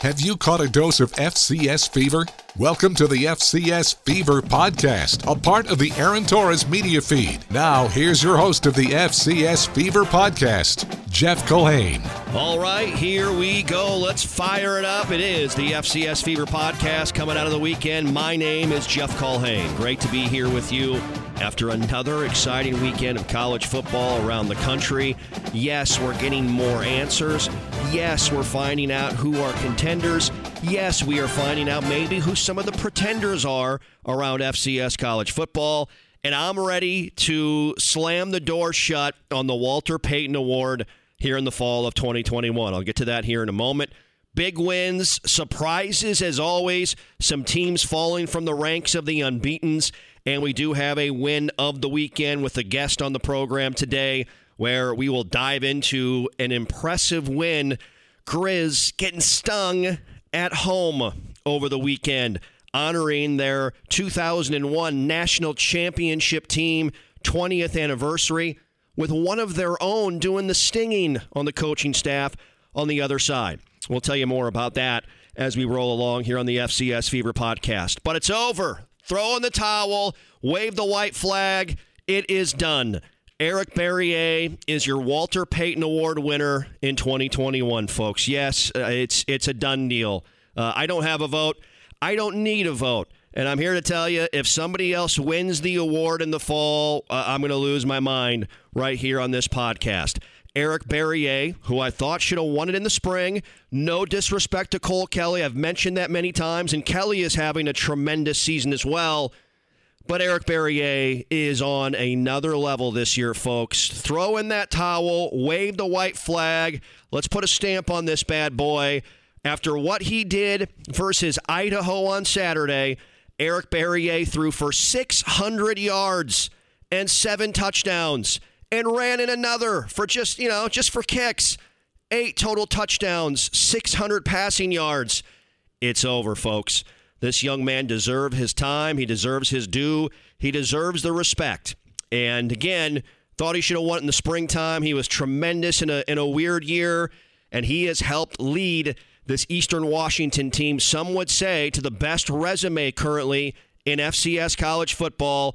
Have you caught a dose of FCS fever? Welcome to the FCS Fever Podcast, a part of the Aaron Torres media feed. Now, here's your host of the FCS Fever Podcast, Jeff Colhane. All right, here we go. Let's fire it up. It is the FCS Fever Podcast coming out of the weekend. My name is Jeff Colhane. Great to be here with you after another exciting weekend of college football around the country. Yes, we're getting more answers. Yes, we're finding out who are contenders. Yes, we are finding out maybe who some of the pretenders are around FCS college football. And I'm ready to slam the door shut on the Walter Payton Award here in the fall of 2021. I'll get to that here in a moment. Big wins, surprises as always, some teams falling from the ranks of the unbeatens. And we do have a win of the weekend with a guest on the program today where we will dive into an impressive win. Grizz getting stung at home over the weekend, honoring their 2001 national championship team 20th anniversary with one of their own doing the stinging on the coaching staff on the other side. We'll tell you more about that as we roll along here on the FCS Fever podcast. But it's over. Throw in the towel, wave the white flag. It is done. Eric Barriere is your Walter Payton Award winner in 2021, folks. Yes, uh, it's it's a done deal. Uh, I don't have a vote. I don't need a vote. And I'm here to tell you if somebody else wins the award in the fall, uh, I'm going to lose my mind right here on this podcast. Eric Barriere, who I thought should have won it in the spring. No disrespect to Cole Kelly. I've mentioned that many times, and Kelly is having a tremendous season as well. But Eric Barriere is on another level this year, folks. Throw in that towel, wave the white flag. Let's put a stamp on this bad boy. After what he did versus Idaho on Saturday, Eric Barriere threw for 600 yards and seven touchdowns and ran in another for just, you know, just for kicks. Eight total touchdowns, 600 passing yards. It's over, folks. This young man deserves his time. He deserves his due. He deserves the respect. And again, thought he should have won it in the springtime. He was tremendous in a, in a weird year, and he has helped lead this Eastern Washington team, some would say, to the best resume currently in FCS college football.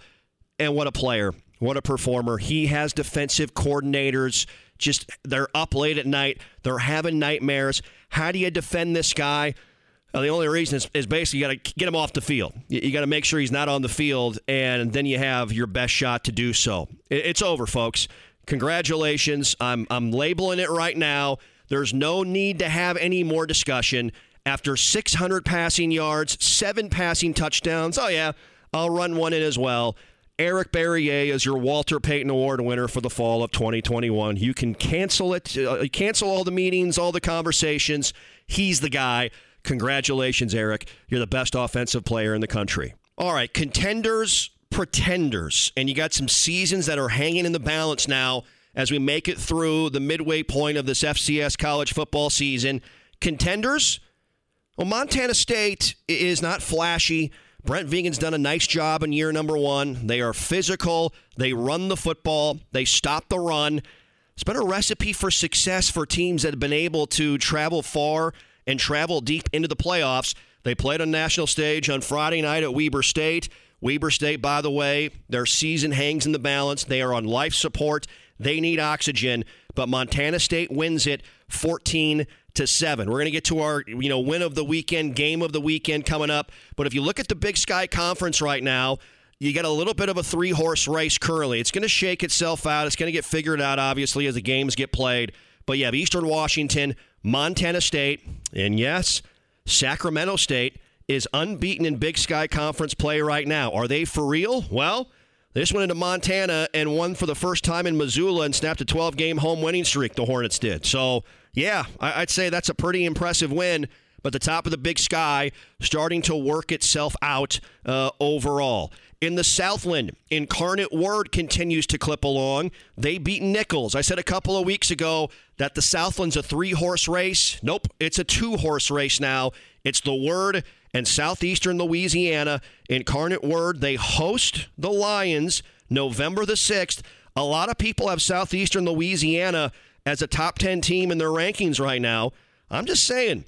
And what a player. What a performer. He has defensive coordinators. Just they're up late at night. They're having nightmares. How do you defend this guy? Uh, the only reason is, is basically you got to get him off the field. You, you got to make sure he's not on the field, and then you have your best shot to do so. It, it's over, folks. Congratulations. I'm, I'm labeling it right now. There's no need to have any more discussion. After 600 passing yards, seven passing touchdowns, oh, yeah, I'll run one in as well. Eric Barriere is your Walter Payton Award winner for the fall of 2021. You can cancel it, uh, cancel all the meetings, all the conversations. He's the guy. Congratulations, Eric. You're the best offensive player in the country. All right, contenders, pretenders. And you got some seasons that are hanging in the balance now as we make it through the midway point of this FCS college football season. Contenders? Well, Montana State is not flashy. Brent Vigen's done a nice job in year number one. They are physical. They run the football. They stop the run. It's been a recipe for success for teams that have been able to travel far and travel deep into the playoffs. They played on national stage on Friday night at Weber State. Weber State, by the way, their season hangs in the balance. They are on life support. They need oxygen. but Montana State wins it 14 to 7. We're going to get to our, you know, win of the weekend, game of the weekend coming up. But if you look at the Big Sky Conference right now, you get a little bit of a three horse race currently. It's going to shake itself out. It's going to get figured out, obviously, as the games get played. But you have Eastern Washington, Montana State, and yes, Sacramento State is unbeaten in Big Sky Conference play right now. Are they for real? Well, just went into Montana and won for the first time in Missoula and snapped a 12 game home winning streak, the Hornets did. So, yeah, I'd say that's a pretty impressive win. But the top of the big sky starting to work itself out uh, overall. In the Southland, Incarnate Word continues to clip along. They beat Nicholls. I said a couple of weeks ago that the Southland's a three horse race. Nope, it's a two horse race now. It's the Word and Southeastern Louisiana. Incarnate Word, they host the Lions November the 6th. A lot of people have Southeastern Louisiana as a top 10 team in their rankings right now. I'm just saying.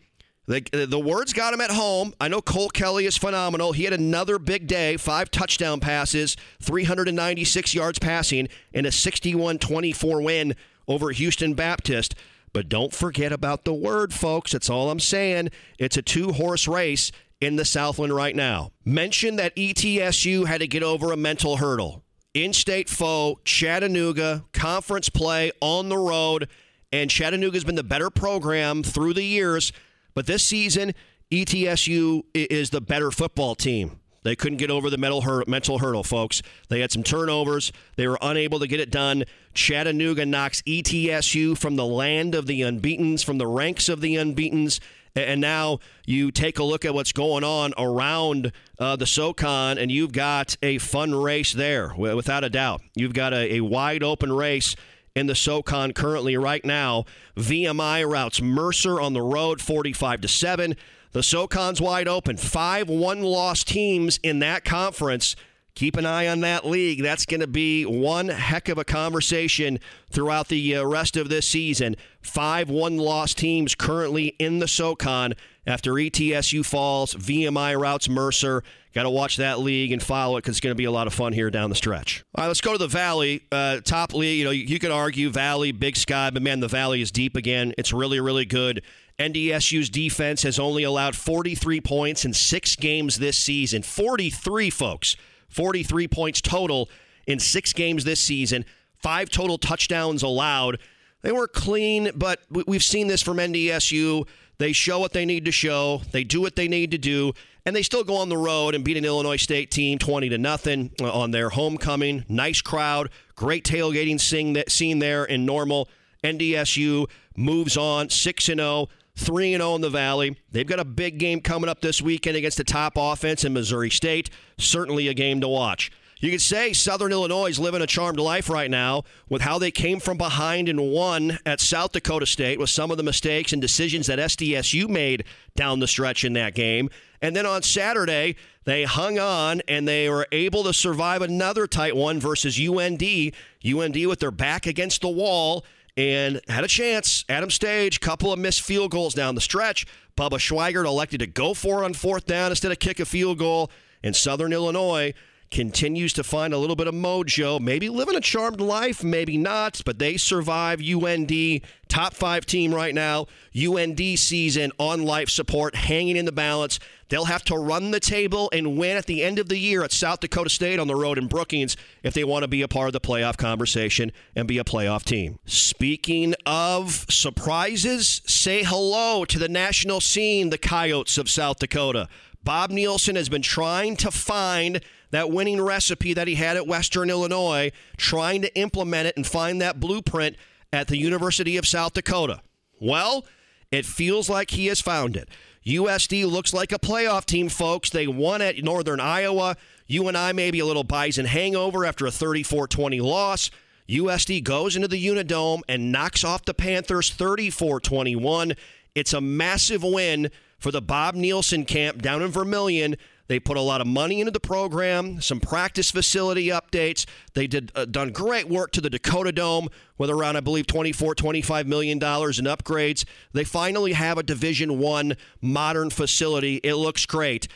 The, the words got him at home. I know Cole Kelly is phenomenal. He had another big day, five touchdown passes, 396 yards passing, and a 61 24 win over Houston Baptist. But don't forget about the word, folks. That's all I'm saying. It's a two horse race in the Southland right now. Mention that ETSU had to get over a mental hurdle. In state foe, Chattanooga, conference play on the road, and Chattanooga's been the better program through the years. But this season, ETSU is the better football team. They couldn't get over the mental hurdle, folks. They had some turnovers. They were unable to get it done. Chattanooga knocks ETSU from the land of the unbeatens, from the ranks of the unbeatens, and now you take a look at what's going on around uh, the SoCon, and you've got a fun race there, without a doubt. You've got a, a wide open race in the SoCon currently right now. VMI routes Mercer on the road 45 to 7. The SoCon's wide open. Five one loss teams in that conference. Keep an eye on that league. That's going to be one heck of a conversation throughout the uh, rest of this season. Five one loss teams currently in the SoCon after ETSU falls. VMI routes Mercer. Got to watch that league and follow it because it's going to be a lot of fun here down the stretch. All right, let's go to the Valley. Uh, top league, you know, you, you could argue Valley, Big Sky, but man, the Valley is deep again. It's really, really good. NDSU's defense has only allowed 43 points in six games this season. 43, folks. 43 points total in six games this season. Five total touchdowns allowed. They were clean, but we've seen this from NDSU. They show what they need to show. They do what they need to do, and they still go on the road and beat an Illinois State team 20 to nothing on their homecoming. Nice crowd, great tailgating scene there in Normal. NDSU moves on 6 and 0 3 0 in the Valley. They've got a big game coming up this weekend against the top offense in Missouri State. Certainly a game to watch. You could say Southern Illinois is living a charmed life right now with how they came from behind and won at South Dakota State with some of the mistakes and decisions that SDSU made down the stretch in that game. And then on Saturday, they hung on and they were able to survive another tight one versus UND. UND with their back against the wall and had a chance. Adam Stage, couple of missed field goals down the stretch. Bubba Schweigert elected to go for it on fourth down instead of kick a field goal. And Southern Illinois continues to find a little bit of mojo. Maybe living a charmed life, maybe not, but they survive UND, top five team right now. UND season on life support, hanging in the balance. They'll have to run the table and win at the end of the year at South Dakota State on the road in Brookings if they want to be a part of the playoff conversation and be a playoff team. Speaking of surprises, say hello to the national scene, the Coyotes of South Dakota. Bob Nielsen has been trying to find that winning recipe that he had at Western Illinois, trying to implement it and find that blueprint at the University of South Dakota. Well, it feels like he has found it. USD looks like a playoff team, folks. They won at Northern Iowa. UNI maybe a little Bison hangover after a 34 20 loss. USD goes into the Unidome and knocks off the Panthers 34 21. It's a massive win for the Bob Nielsen camp down in Vermilion. They put a lot of money into the program, some practice facility updates. They did uh, done great work to the Dakota Dome with around I believe 24 25 million dollars in upgrades. They finally have a Division 1 modern facility. It looks great.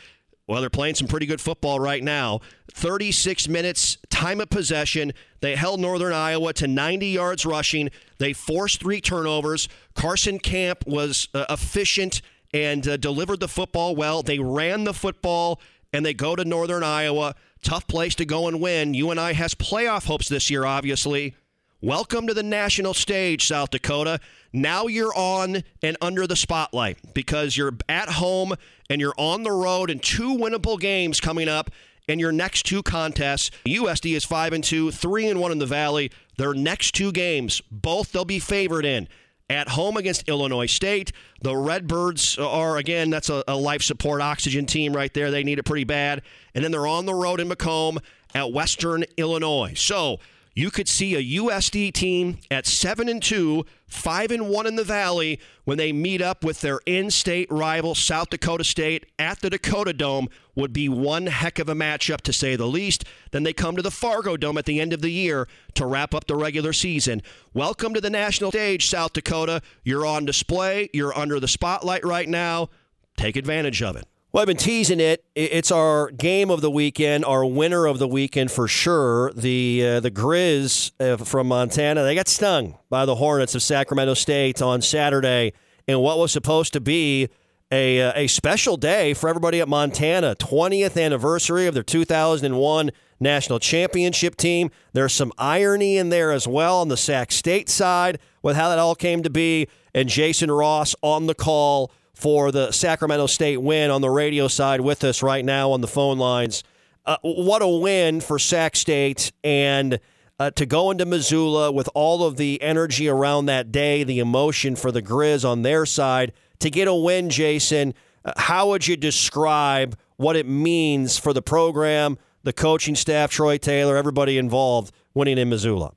Well, they're playing some pretty good football right now. 36 minutes, time of possession. They held Northern Iowa to 90 yards rushing. They forced three turnovers. Carson Camp was uh, efficient and uh, delivered the football well. They ran the football and they go to Northern Iowa. Tough place to go and win. UNI has playoff hopes this year, obviously. Welcome to the national stage, South Dakota. Now you're on and under the spotlight because you're at home and you're on the road in two winnable games coming up in your next two contests. USD is 5 and 2, 3 and 1 in the Valley. Their next two games, both they'll be favored in. At home against Illinois State. The Redbirds are, again, that's a, a life support oxygen team right there. They need it pretty bad. And then they're on the road in Macomb at Western Illinois. So, you could see a USD team at 7 and 2, 5 and 1 in the Valley when they meet up with their in-state rival South Dakota State at the Dakota Dome would be one heck of a matchup to say the least. Then they come to the Fargo Dome at the end of the year to wrap up the regular season. Welcome to the national stage, South Dakota. You're on display, you're under the spotlight right now. Take advantage of it. Well, I've been teasing it. It's our game of the weekend, our winner of the weekend for sure. The uh, the Grizz uh, from Montana they got stung by the Hornets of Sacramento State on Saturday in what was supposed to be a uh, a special day for everybody at Montana. 20th anniversary of their 2001 national championship team. There's some irony in there as well on the Sac State side with how that all came to be. And Jason Ross on the call for the Sacramento State win on the radio side with us right now on the phone lines. Uh, what a win for Sac State and uh, to go into Missoula with all of the energy around that day, the emotion for the Grizz on their side to get a win, Jason. Uh, how would you describe what it means for the program, the coaching staff, Troy Taylor, everybody involved winning in Missoula?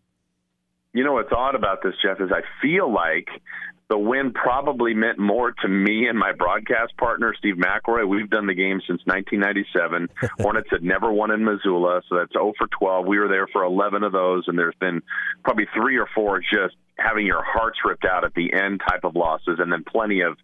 You know what's odd about this, Jeff, is I feel like the win probably meant more to me and my broadcast partner, Steve McElroy. We've done the game since 1997. Hornets had never won in Missoula, so that's 0 for 12. We were there for 11 of those, and there's been probably three or four just having your hearts ripped out at the end type of losses, and then plenty of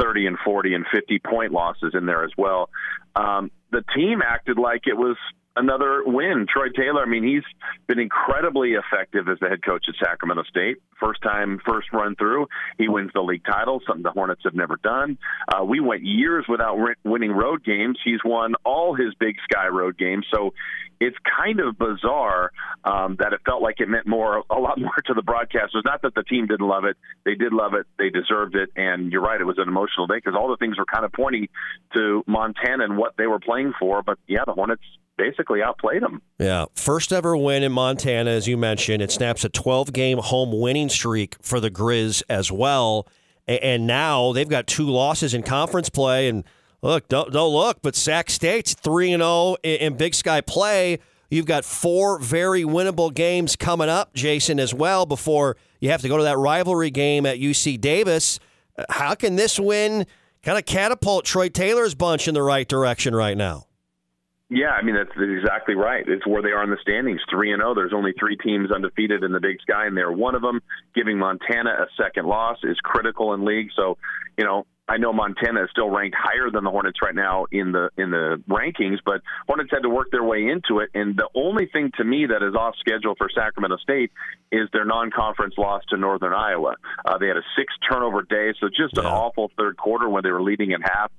30 and 40 and 50 point losses in there as well. Um, the team acted like it was another win. Troy Taylor, I mean, he's been incredibly effective as the head coach at Sacramento State. First time, first run through, he wins the league title, something the Hornets have never done. Uh, we went years without winning road games. He's won all his Big Sky road games. So it's kind of bizarre um, that it felt like it meant more, a lot more to the broadcasters. Not that the team didn't love it; they did love it, they deserved it, and you're right, it was an emotional day because all the things were kind of pointing to Montana and what they were playing for. But yeah, the Hornets basically outplayed them. Yeah, first ever win in Montana, as you mentioned. It snaps a 12 game home winning streak for the Grizz as well, and now they've got two losses in conference play and Look, don't don't look, but Sac State's three and zero oh in Big Sky play. You've got four very winnable games coming up, Jason, as well. Before you have to go to that rivalry game at UC Davis. How can this win kind of catapult Troy Taylor's bunch in the right direction right now? Yeah, I mean that's exactly right. It's where they are in the standings, three and zero. Oh. There's only three teams undefeated in the Big Sky, and they're one of them. Giving Montana a second loss is critical in league. So, you know, I know Montana is still ranked higher than the Hornets right now in the in the rankings, but Hornets had to work their way into it. And the only thing to me that is off schedule for Sacramento State is their non-conference loss to Northern Iowa. Uh, they had a six turnover day, so just an awful third quarter when they were leading at half.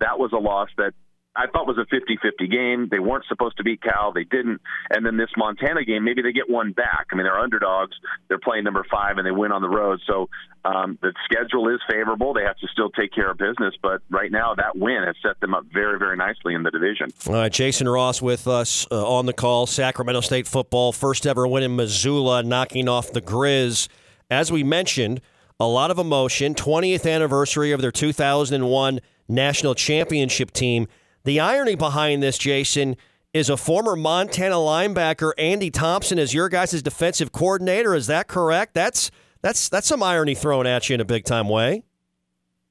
That was a loss that I thought was a 50-50 game. They weren't supposed to beat Cal. They didn't. And then this Montana game, maybe they get one back. I mean, they're underdogs. They're playing number five, and they win on the road. So um, the schedule is favorable. They have to still take care of business. But right now, that win has set them up very, very nicely in the division. All right, Jason Ross with us uh, on the call. Sacramento State football, first ever win in Missoula, knocking off the Grizz. As we mentioned, a lot of emotion. 20th anniversary of their 2001 national championship team. The irony behind this, Jason, is a former Montana linebacker, Andy Thompson, as your guys' defensive coordinator. Is that correct? That's that's that's some irony thrown at you in a big time way.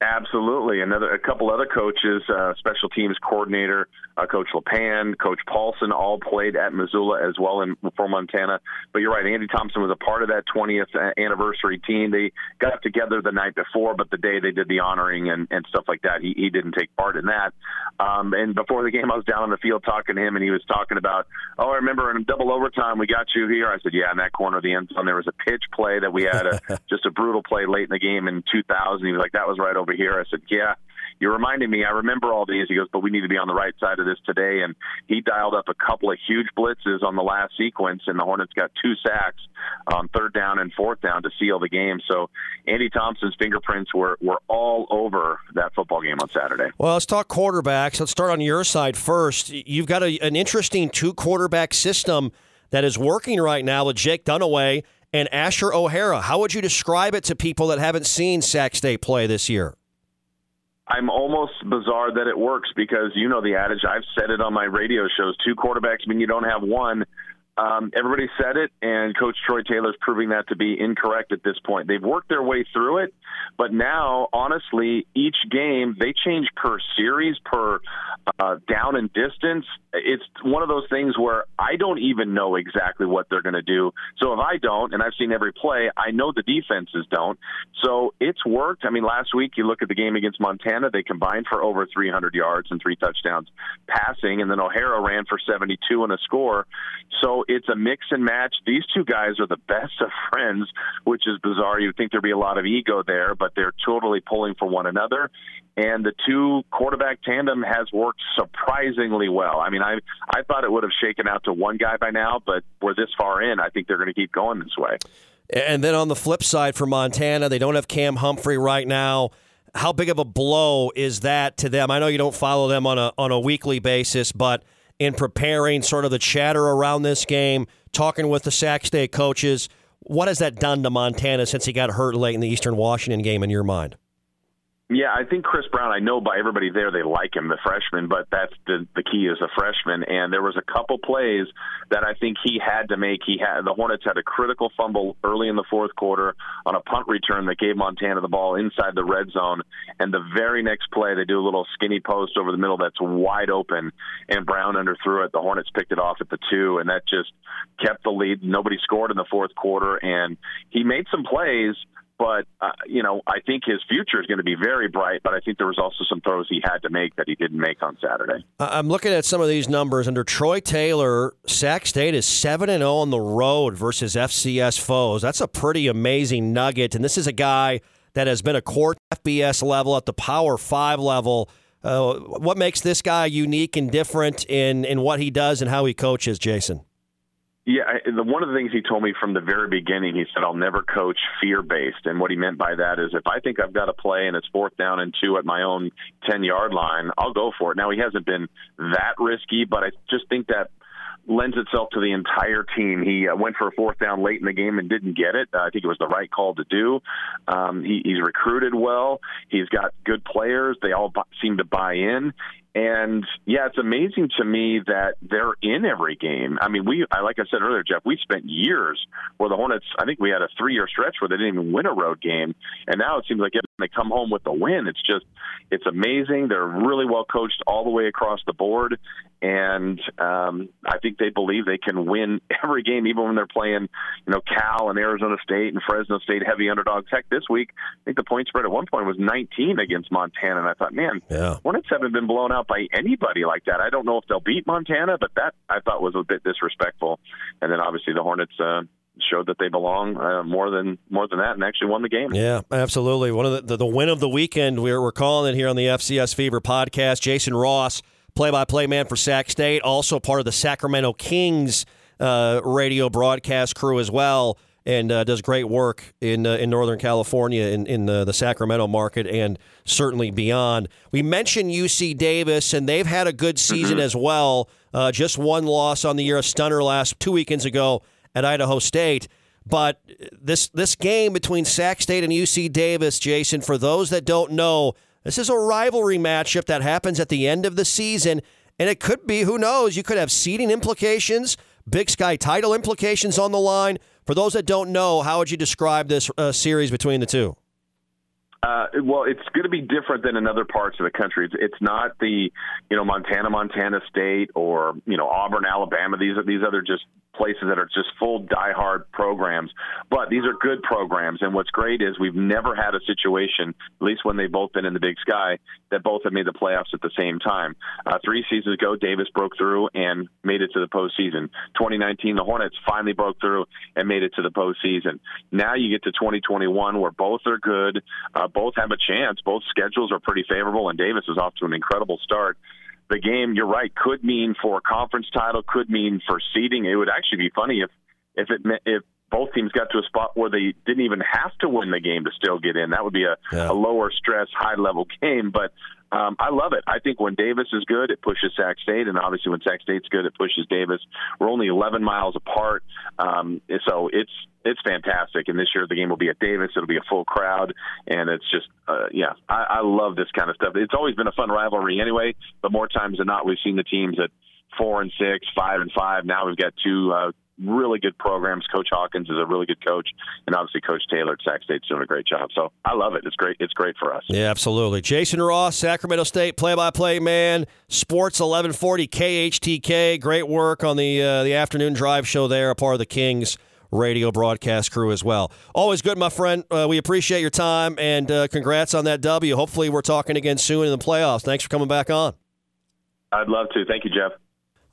Absolutely. Another, a couple other coaches, uh, special teams coordinator, uh, Coach LePan, Coach Paulson, all played at Missoula as well in for Montana. But you're right, Andy Thompson was a part of that 20th anniversary team. They got together the night before, but the day they did the honoring and, and stuff like that, he, he didn't take part in that. Um, and before the game, I was down on the field talking to him, and he was talking about, oh, I remember in double overtime we got you here. I said, yeah, in that corner of the end zone there was a pitch play that we had a, just a brutal play late in the game in 2000. He was like, that was right over over here. I said, yeah, you're reminding me. I remember all these. He goes, but we need to be on the right side of this today. And he dialed up a couple of huge blitzes on the last sequence, and the Hornets got two sacks on third down and fourth down to seal the game. So Andy Thompson's fingerprints were, were all over that football game on Saturday. Well, let's talk quarterbacks. Let's start on your side first. You've got a, an interesting two quarterback system that is working right now with Jake Dunniway and Asher O'Hara. How would you describe it to people that haven't seen Sac State play this year? I'm almost bizarre that it works because you know the adage. I've said it on my radio shows. Two quarterbacks mean you don't have one. Um, everybody said it, and Coach Troy Taylor's proving that to be incorrect at this point. They've worked their way through it, but now, honestly, each game they change per series, per uh, down and distance. It's one of those things where I don't even know exactly what they're going to do. So if I don't, and I've seen every play, I know the defenses don't. So it's worked. I mean, last week you look at the game against Montana, they combined for over 300 yards and three touchdowns passing, and then O'Hara ran for 72 and a score. So it's a mix and match. These two guys are the best of friends, which is bizarre. You'd think there'd be a lot of ego there, but they're totally pulling for one another. And the two quarterback tandem has worked surprisingly well. I mean, I I thought it would have shaken out to one guy by now, but we're this far in. I think they're going to keep going this way. And then on the flip side for Montana, they don't have Cam Humphrey right now. How big of a blow is that to them? I know you don't follow them on a on a weekly basis, but in preparing sort of the chatter around this game, talking with the Sac State coaches. What has that done to Montana since he got hurt late in the Eastern Washington game in your mind? Yeah, I think Kris Brown. I know by everybody there they like him, the freshman, but that's the the key is a freshman. And there was a couple plays that I think he had to make. He had the Hornets had a critical fumble early in the fourth quarter on a punt return that gave Montana the ball inside the red zone. And the very next play, they do a little skinny post over the middle that's wide open, and Brown underthrew it. The Hornets picked it off at the two, and that just kept the lead. Nobody scored in the fourth quarter, and he made some plays but uh, you know, I think his future is going to be very bright. But I think there was also some throws he had to make that he didn't make on Saturday. I'm looking at some of these numbers under Troy Taylor. Sac State is seven and zero oh on the road versus FCS foes. That's a pretty amazing nugget. And this is a guy that has been a core FBS level at the Power Five level. Uh, what makes this guy unique and different in in what he does and how he coaches, Jason? Yeah, the, one of the things he told me from the very beginning, he said, I'll never coach fear based. And what he meant by that is if I think I've got a play and it's fourth down and two at my own 10 yard line, I'll go for it. Now, he hasn't been that risky, but I just think that lends itself to the entire team. He uh, went for a fourth down late in the game and didn't get it. Uh, I think it was the right call to do. Um, he, he's recruited well. He's got good players. They all b- seem to buy in. And yeah, it's amazing to me that they're in every game. I mean, we, like I said earlier, Jeff, we spent years where the Hornets, I think we had a three year stretch where they didn't even win a road game. And now it seems like they come home with a win. It's just, it's amazing. They're really well coached all the way across the board. And um, I think they believe they can win every game, even when they're playing, you know, Cal and Arizona State and Fresno State heavy underdogs. Heck, this week, I think the point spread at one point was 19 against Montana. And I thought, man, yeah. Hornets haven't been blown out out by anybody like that. I don't know if they'll beat Montana, but that I thought was a bit disrespectful. And then obviously the Hornets. Uh, showed that they belong uh, more than more than that and actually won the game. Yeah, absolutely. One of the, the, the win of the weekend. We're, we're calling it here on the FCS Fever podcast. Jason Ross, play-by-play man for Sac State, also part of the Sacramento Kings uh, radio broadcast crew as well and uh, does great work in uh, in Northern California in in the, the Sacramento market and certainly beyond. We mentioned UC Davis, and they've had a good season mm-hmm. as well. Uh, just one loss on the year, a stunner last two weekends ago at Idaho State. But this this game between Sac State and UC Davis, Jason, for those that don't know, this is a rivalry matchup that happens at the end of the season, and it could be who knows. You could have seeding implications, Big Sky title implications on the line. For those that don't know, how would you describe this uh, series between the two? Uh, well, it's going to be different than in other parts of the country. It's, it's not the, you know, Montana, Montana State, or you know, Auburn, Alabama. These are these other just places that are just full diehard programs. But these are good programs, and what's great is we've never had a situation, at least when they've both been in the Big Sky, that both have made the playoffs at the same time. Uh, three seasons ago, Davis broke through and made it to the postseason. 2019, the Hornets finally broke through and made it to the postseason. Now you get to 2021, where both are good, uh, both have a chance, both schedules are pretty favorable, and Davis is off to an incredible start the game, you're right, could mean for a conference title, could mean for seeding. It would actually be funny if if it if both teams got to a spot where they didn't even have to win the game to still get in. That would be a, yeah. a lower stress, high level game. But um, I love it. I think when Davis is good, it pushes Sac State, and obviously when Sac State's good, it pushes Davis. We're only 11 miles apart, um, so it's it's fantastic. And this year the game will be at Davis. It'll be a full crowd, and it's just uh, yeah, I, I love this kind of stuff. It's always been a fun rivalry anyway, but more times than not, we've seen the teams at four and six, five and five. Now we've got two uh, really good programs. Coach Hawkins is a really good coach, and obviously Coach Taylor at Sac State's doing a great job. So I love it. It's great. It's great for us. Yeah, absolutely. Jason Ross, Sacramento State play-by-play man, Sports 1140 KHTK. Great work on the uh, the afternoon drive show there, a part of the Kings radio broadcast crew as well. Always good, my friend. Uh, we appreciate your time and uh, congrats on that W. Hopefully, we're talking again soon in the playoffs. Thanks for coming back on. I'd love to. Thank you, Jeff.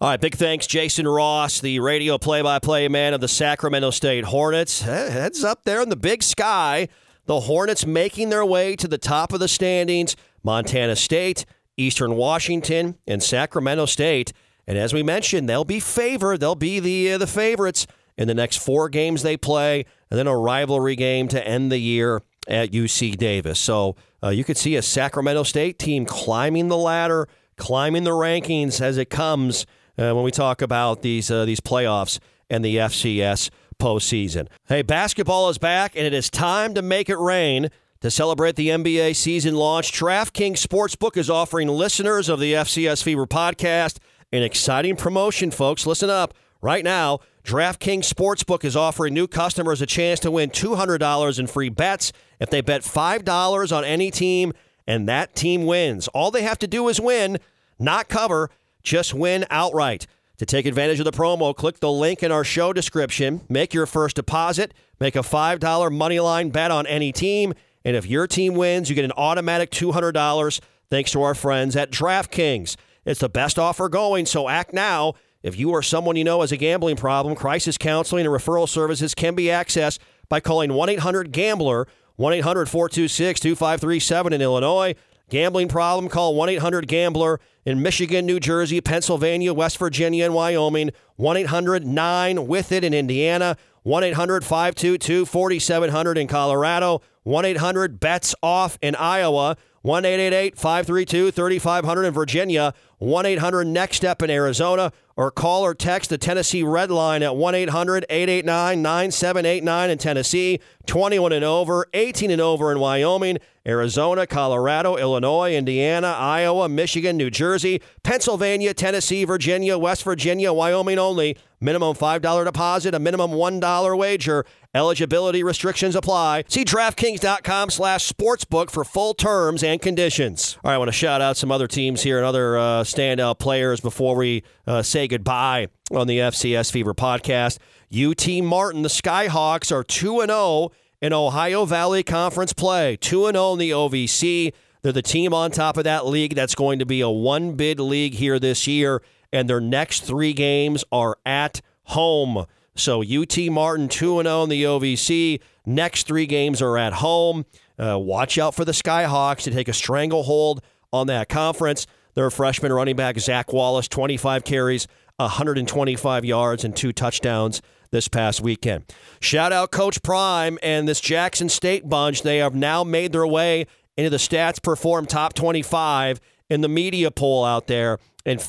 All right, big thanks, Jason Ross, the radio play by play man of the Sacramento State Hornets. Heads up there in the big sky. The Hornets making their way to the top of the standings. Montana State, Eastern Washington, and Sacramento State. And as we mentioned, they'll be favored. They'll be the, uh, the favorites in the next four games they play, and then a rivalry game to end the year at UC Davis. So uh, you could see a Sacramento State team climbing the ladder, climbing the rankings as it comes uh, when we talk about these uh, these playoffs and the FCS postseason. Hey, basketball is back, and it is time to make it rain. To celebrate the NBA season launch, DraftKings Sportsbook is offering listeners of the FCS Fever podcast an exciting promotion, folks. Listen up. Right now, DraftKings Sportsbook is offering new customers a chance to win $200 in free bets if they bet $5 on any team and that team wins. All they have to do is win, not cover. Just win outright. To take advantage of the promo, click the link in our show description. Make your first deposit, make a $5 moneyline bet on any team, and if your team wins, you get an automatic $200 thanks to our friends at DraftKings. It's the best offer going, so act now. If you or someone you know has a gambling problem, crisis counseling and referral services can be accessed by calling 1 800 Gambler, 1 800 426 2537 in Illinois. Gambling problem? Call 1 800 Gambler in Michigan, New Jersey, Pennsylvania, West Virginia, and Wyoming. 1 800 9 with it in Indiana. 1 800 522 4700 in Colorado. 1 800 bets off in Iowa. 1 532 3500 in Virginia. 1 800 Next Step in Arizona. Or call or text the Tennessee Red Line at 1 800 889 9789 in Tennessee. 21 and over, 18 and over in Wyoming. Arizona, Colorado, Illinois, Indiana, Iowa, Michigan, New Jersey, Pennsylvania, Tennessee, Virginia, West Virginia, Wyoming only. Minimum $5 deposit, a minimum $1 wager. Eligibility restrictions apply. See DraftKings.com slash sportsbook for full terms and conditions. All right, I want to shout out some other teams here and other uh, standout players before we uh, say goodbye on the FCS Fever podcast. UT Martin, the Skyhawks are 2 0 in Ohio Valley Conference play. 2 0 in the OVC. They're the team on top of that league that's going to be a one bid league here this year, and their next three games are at home. So UT Martin 2 0 in the OVC. Next three games are at home. Uh, watch out for the Skyhawks to take a stranglehold on that conference. Their freshman running back, Zach Wallace, 25 carries, 125 yards, and two touchdowns this past weekend. Shout out Coach Prime and this Jackson State bunch. They have now made their way into the Stats Perform Top 25 in the media poll out there, and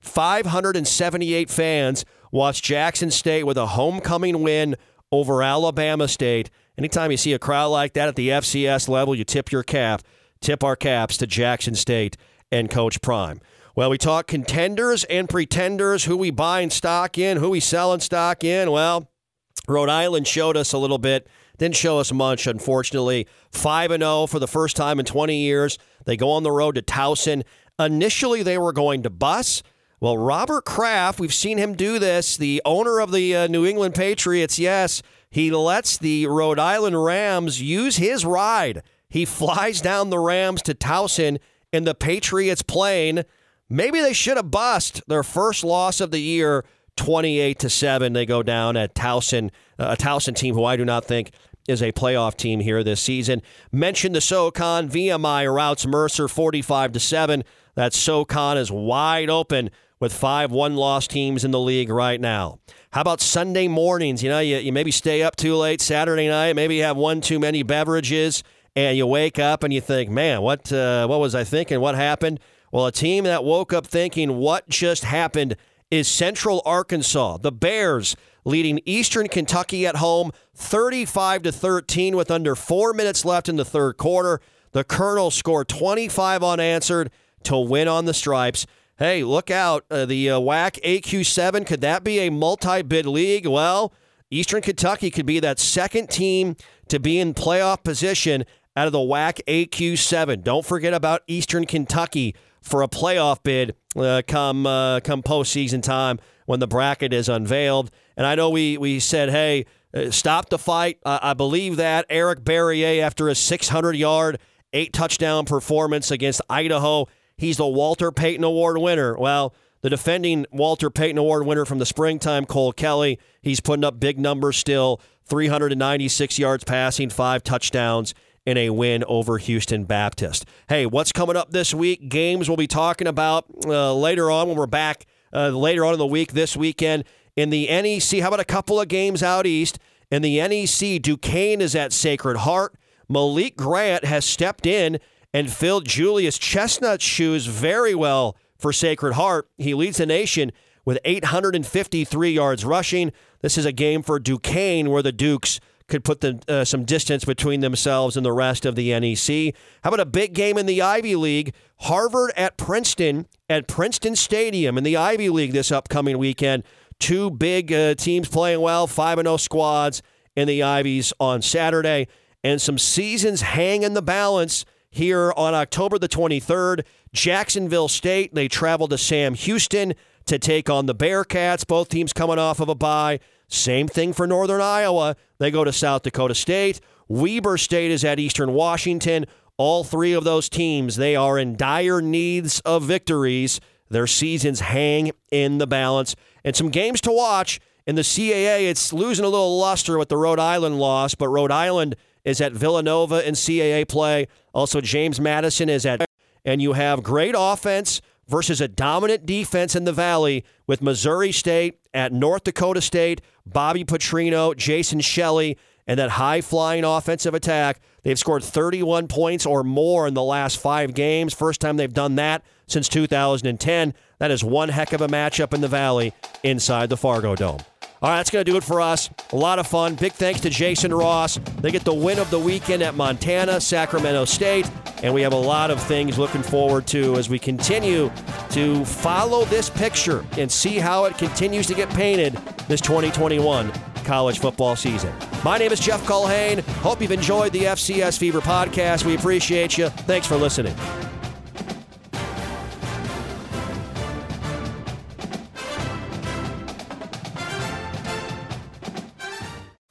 53,578 fans watched Jackson State with a homecoming win over Alabama State. Anytime you see a crowd like that at the FCS level, you tip your cap. Tip our caps to Jackson State and Coach Prime. Well, we talk contenders and pretenders, who we buying stock in, who we selling stock in. Well, Rhode Island showed us a little bit didn't show us much, unfortunately. 5 and 0 for the first time in 20 years. They go on the road to Towson. Initially, they were going to bus. Well, Robert Kraft, we've seen him do this, the owner of the uh, New England Patriots, yes, he lets the Rhode Island Rams use his ride. He flies down the Rams to Towson in the Patriots plane. Maybe they should have bust their first loss of the year, 28 to 7. They go down at Towson, uh, a Towson team who I do not think is a playoff team here this season. Mention the SoCon VMI routes Mercer 45 to 7. That SoCon is wide open with five one loss teams in the league right now. How about Sunday mornings? You know, you, you maybe stay up too late Saturday night, maybe you have one too many beverages, and you wake up and you think, man, what, uh, what was I thinking? What happened? Well, a team that woke up thinking, what just happened is Central Arkansas. The Bears leading Eastern Kentucky at home 35 to 13 with under 4 minutes left in the third quarter. The Colonels scored 25 unanswered to win on the stripes. Hey, look out. Uh, the uh, WAC AQ7, could that be a multi bid league? Well, Eastern Kentucky could be that second team to be in playoff position out of the WAC AQ7. Don't forget about Eastern Kentucky for a playoff bid uh, come uh, come postseason time when the bracket is unveiled. And I know we we said, hey, uh, stop the fight. I believe that Eric Barriere after a 600 yard, eight touchdown performance against Idaho, he's the Walter Payton Award winner. Well. The defending Walter Payton Award winner from the springtime, Cole Kelly, he's putting up big numbers still 396 yards passing, five touchdowns in a win over Houston Baptist. Hey, what's coming up this week? Games we'll be talking about uh, later on when we're back uh, later on in the week this weekend. In the NEC, how about a couple of games out east? In the NEC, Duquesne is at Sacred Heart. Malik Grant has stepped in and filled Julius Chestnut's shoes very well for Sacred Heart. He leads the nation with 853 yards rushing. This is a game for Duquesne where the Dukes could put the, uh, some distance between themselves and the rest of the NEC. How about a big game in the Ivy League? Harvard at Princeton at Princeton Stadium in the Ivy League this upcoming weekend. Two big uh, teams playing well, 5 0 squads in the Ivies on Saturday, and some seasons hang in the balance here on October the 23rd. Jacksonville State, they travel to Sam Houston to take on the Bearcats. Both teams coming off of a bye. Same thing for Northern Iowa. They go to South Dakota State. Weber State is at Eastern Washington. All three of those teams, they are in dire needs of victories. Their seasons hang in the balance. And some games to watch. In the CAA, it's losing a little luster with the Rhode Island loss, but Rhode Island is at Villanova in CAA play. Also, James Madison is at. And you have great offense versus a dominant defense in the Valley with Missouri State at North Dakota State, Bobby Petrino, Jason Shelley, and that high flying offensive attack. They've scored 31 points or more in the last five games. First time they've done that since 2010. That is one heck of a matchup in the Valley inside the Fargo Dome. All right, that's going to do it for us. A lot of fun. Big thanks to Jason Ross. They get the win of the weekend at Montana, Sacramento State, and we have a lot of things looking forward to as we continue to follow this picture and see how it continues to get painted this 2021 college football season. My name is Jeff Culhane. Hope you've enjoyed the FCS Fever podcast. We appreciate you. Thanks for listening.